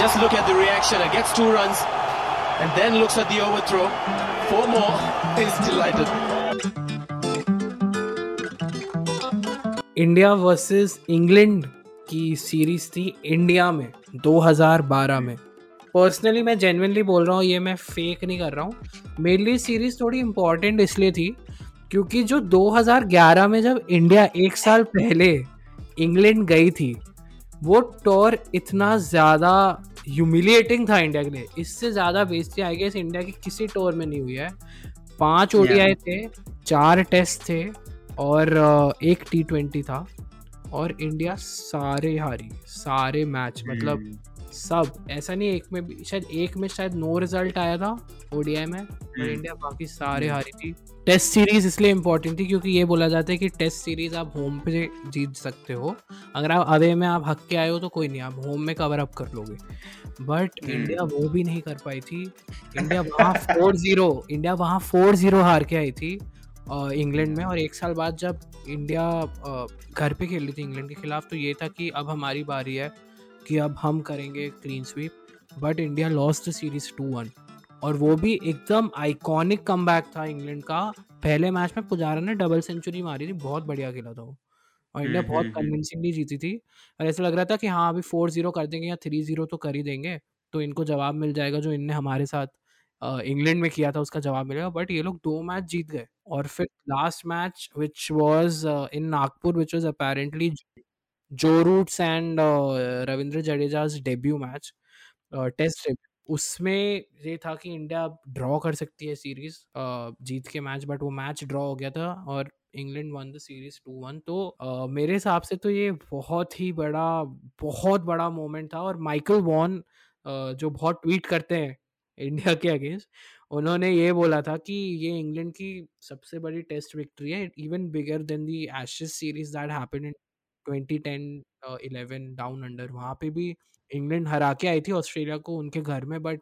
just look at the reaction. It gets two runs, and then looks at the overthrow. Four more. Is delighted. India versus England की series थी India में 2012 में personally मैं genuinely बोल रहा हूँ, ये मैं फेक नहीं कर रहा हूँ मेरे लिए सीरीज़ थोड़ी इंपॉर्टेंट इसलिए थी, क्योंकि जो 2011 में जब इंडिया एक साल पहले इंग्लैंड गई थी, वो टॉर इतना ज़्यादा ह्यूमिलिएटिंग था इंडिया के लिए। इससे ज़्यादा बेजती आई गेस इंडिया की किसी टोर में नहीं हुई है। पाँच ओडीआई थे चार टेस्ट थे और एक टी ट्वेंटी था और इंडिया सारे हारी सारे मैच मतलब हम्म। सब ऐसा नहीं एक में भी शायद एक में शायद नो रिज़ल्ट आया था ओडीआई में और इंडिया हम्म। बाकी सारे हम्म। हारी थी। टेस्ट सीरीज़ इसलिए इंपॉर्टेंट थी क्योंकि ये बोला जाता है कि टेस्ट सीरीज़ आप होम पे जीत सकते हो। अगर आप अवे में आप हक के आए हो तो कोई नहीं आप होम में कवर अप कर लोगे। बट इंडिया वो भी नहीं कर पाई थी। इंडिया वहाँ फोर ज़ीरो इंडिया वहाँ फोर ज़ीरो हार के आई थी इंग्लैंड में। और एक साल बाद जब इंडिया घर पे खेल रही थी इंग्लैंड के खिलाफ तो ये था कि अब हमारी बारी है। कि अब हम करेंगे clean sweep but India lost series two one और वो भी एकदम आइकॉनिक कम था इंग्लैंड का। पहले मैच में पुजारा ने डबल सेंचुरी मारी थी बहुत बढ़िया खेला था वो। और इंडिया बहुत कन्विंसिंगली जीती थी। और ऐसा लग रहा था कि हाँ अभी फोर ज़ीरो कर देंगे या थ्री ज़ीरो तो कर ही देंगे तो इनको जवाब मिल जाएगा जो इनने हमारे साथ इंग्लैंड में किया था उसका जवाब मिलेगा। बट ये लोग दो मैच जीत गए। और फिर last match which was in Nagpur which was apparently जो Root's and Ravindra Jadeja's debut match test उसमें ये था कि इंडिया ड्रॉ कर सकती है सीरीज़ जीत के मैच बट वो मैच ड्रॉ हो गया था और England won the series two one तो uh, मेरे हिसाब से तो ये बहुत ही बड़ा बहुत बड़ा मोमेंट था और माइकल वॉन uh, जो बहुत ट्वीट करते हैं इंडिया के अगेंस्ट उन्होंने ये बोला था कि ये इंग्लैंड की सबसे बड़ी टेस्ट विक्ट्री है even bigger than the Ashes series that happened in 2010 11 down under वहाँ पे भी इंग्लैंड हरा के आई थी ऑस्ट्रेलिया को उनके घर में बट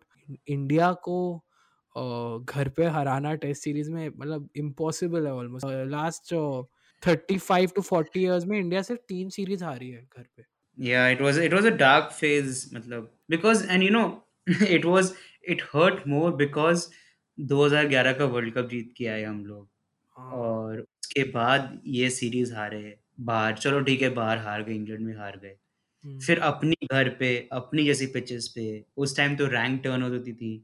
इंडिया को घर पे हराना टेस्ट सीरीज़ में मतलब इम्पॉसिबल है almost last thirty five to forty years में इंडिया सिर्फ़ तीन सीरीज़ हारी है घर पे। Yeah it was it was a dark phase मतलब because and you know it was it hurt more because 2011 का वर्ल्ड कप जीत के आए हम लोग। हाँ। और उसके बाद ये सीरीज़ हारे बाहर चलो ठीक है बाहर हार गए इंग्लैंड में हार गए हम्म। फिर अपनी घर पे अपनी जैसी पिचेस पे उस टाइम तो रैंक टर्न होती थी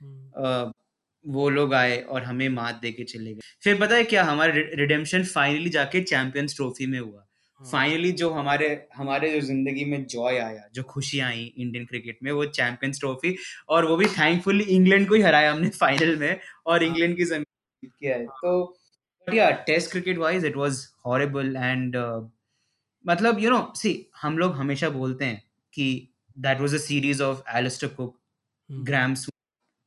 हम्म। वो लोग आए और हमें मात दे के चले गए फिर पता है क्या हमारा रिडेम्पशन फाइनली जाके चैंपियंस ट्रॉफी में हुआ फाइनली हाँ। जो हमारे हमारे जो ज़िंदगी में जॉय आया जो खुशी आई इंडियन क्रिकेट में वो चैंपियंस ट्रॉफी और वो भी थैंकफुली इंग्लैंड को ही हराया हमने फाइनल में और इंग्लैंड हाँ। की ज़मीन जीत किया है तो बट या test cricket wise it was horrible and मतलब यू नो सी हम लोग हमेशा बोलते हैं कि that was a series of Alastair Cook Graeme's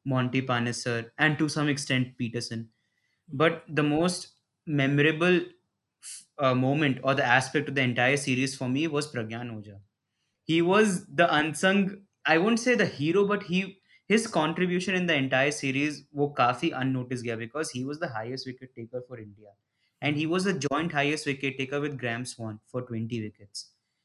Monty Panesar and to some extent Pietersen but the most memorable uh, moment or the aspect of the entire series for me was Pragyan Oja. He was the unsung, I won't say the hero, but he his contribution in the entire series वो काफ़ी unnoticed गया because he was the highest wicket taker for India and he was the joint highest wicket taker with Graham Swann for twenty wicket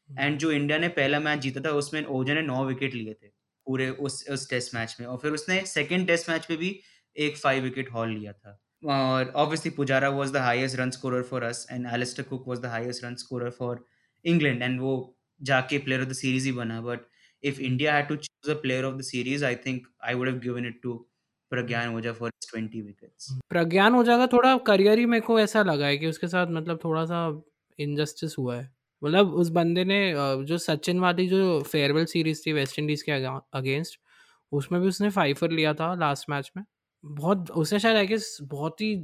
and जो India ने पहला match जीता था उसमें ओजा ने नौ विकेट लिए थे पूरे उस उस टेस्ट मैच में। और फिर उसने सेकेंड टेस्ट मैच में भी एक फाइव विकेट हॉल लिया था। और obviously Pujara was the highest run score for us and Alastair Cook was the highest run score for England and वो जाके प्लेयर ऑफ़ द सीरीज़ ही बना। But if India had to choose a player of the series, I think I would have given it to Pragyan Ojha for 20 wickets Pragyan Ojha का थोड़ा career ही मेरे को ऐसा लगा है कि उसके साथ मतलब थोड़ा सा इनजस्टिस हुआ है। मतलब उस बंदे ने जो सचिन वाली जो फेयरवेल सीरीज़ थी वेस्ट इंडीज के अगेंस्ट उसमें भी उसने फाइफर लिया था लास्ट मैच में। बहुत उसने शायद आई गेस बहुत ही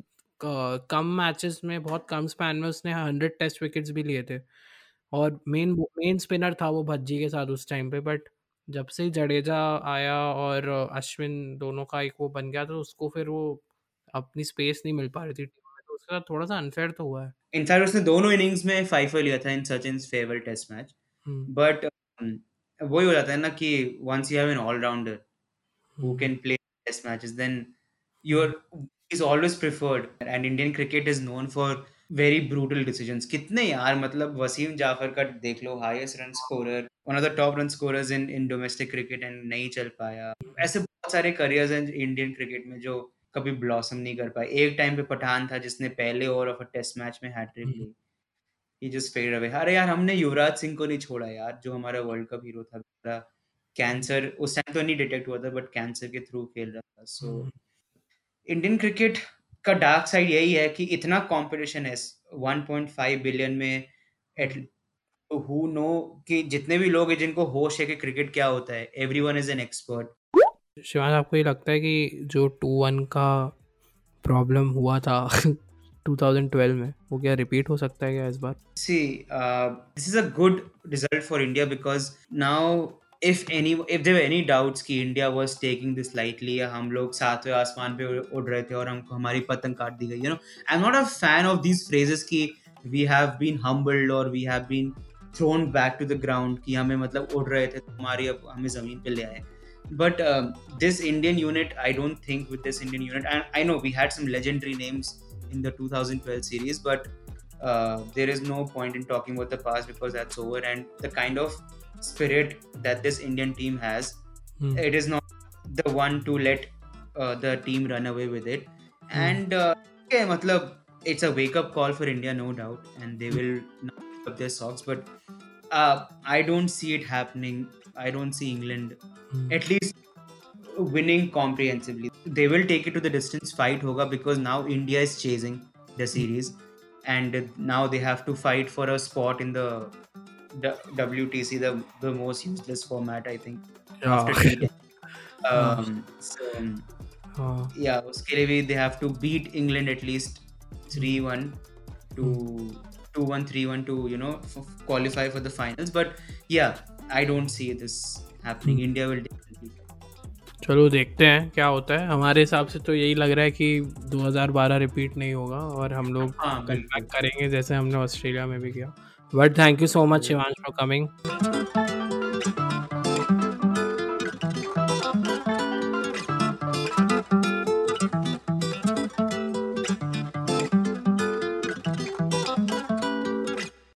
कम मैचेस में, बहुत कम स्पैन में उसने हंड्रेड टेस्ट विकेट्स भी लिए थे। और मेन मेन स्पिनर था वो भज्जी के साथ उस टाइम पे बट जब से जडेजा आया और अश्विन दोनों का एक वो बन गया तो उसको फिर वो अपनी स्पेस नहीं मिल पा रही थी तो उसका थोड़ा सा अनफेयर तो हुआ है। इनफैक्ट उसने दोनों इनिंग्स में फाइव लिया था in Sachin favourite test match but वही हो जाता है ना कि once you have an all rounder who can play test matches then you're is always preferred. And indian cricket is known for very brutal decisions कितने यार मतलब वसीम जाफ़र का देख लो highest run scorer one of the top run scorers in in domestic cricket and नहीं चल पाया। ऐसे बहुत सारे करियर्स हैं इंडियन क्रिकेट में जो कभी ब्लॉसम नहीं कर पाए। एक टाइम पे पठान था जिसने पहले over of a test match में हैट्रिक ली। ही जस्ट फेड अवे अरे यार हमने युवराज सिंह को नहीं छोड़ा यार जो हमारा वर्ल्ड कप हीरो था। कैंसर उस टाइम तो नहीं डिटेक्ट हुआ था बट कैंसर के थ्रू खेल रहा था। सो इंडियन क्रिकेट का डार्क साइड यही है कि इतना कंपटीशन है 1.5 बिलियन में एट हु नो कि जितने भी लोग हैं जिनको होश है कि क्रिकेट क्या होता है everyone is an expert Shivan आपको ये लगता है कि जो टू वन का प्रॉब्लम हुआ था 2012 में वो क्या रिपीट हो सकता है क्या इस बार? See this is a good result for India because now if any if there were any doubts कि India was taking this lightly या हम लोग सातवें आसमान पे उड़ रहे थे और हमको हमारी पतंग काट दी गई you know I am not a fan of these phrases कि वी हैव बीन हम्बल्ड और we have been thrown back to the ground कि हमें मतलब उड़ रहे थे तो हमारी अब हमें ज़मीन पे ले आए uh, this Indian unit, I don't think with this Indian unit, and I know we had some legendary names in the 2012 series, but uh, there is no point in talking about the past because that's over. And the kind of spirit that this Indian team has, mm. it is not the one to let uh, the team run away with it. Mm. And uh, okay, matlab, it's a wake up call for India, no doubt, and they will not up their socks. But uh, I don't see it happening. I don't see England mm. at least winning comprehensively. They will take it to the distance fight hoga because now India is chasing the series and now they have to fight for a spot in the WTC, the the most useless format, I think. Yeah. Um, so, uh. yeah, उसके लिए भी they have to beat England at least 3-1 to 2-1 3-1 to you know qualify for the finals. But yeah, I don't see this happening. Hmm. India will चलो देखते हैं क्या होता है हमारे हिसाब से तो यही लग रहा है कि 2012 रिपीट नहीं होगा और हम लोग हाँ, करेंगे जैसे हमने ऑस्ट्रेलिया में भी किया But thank you so much, Shivansh, for coming.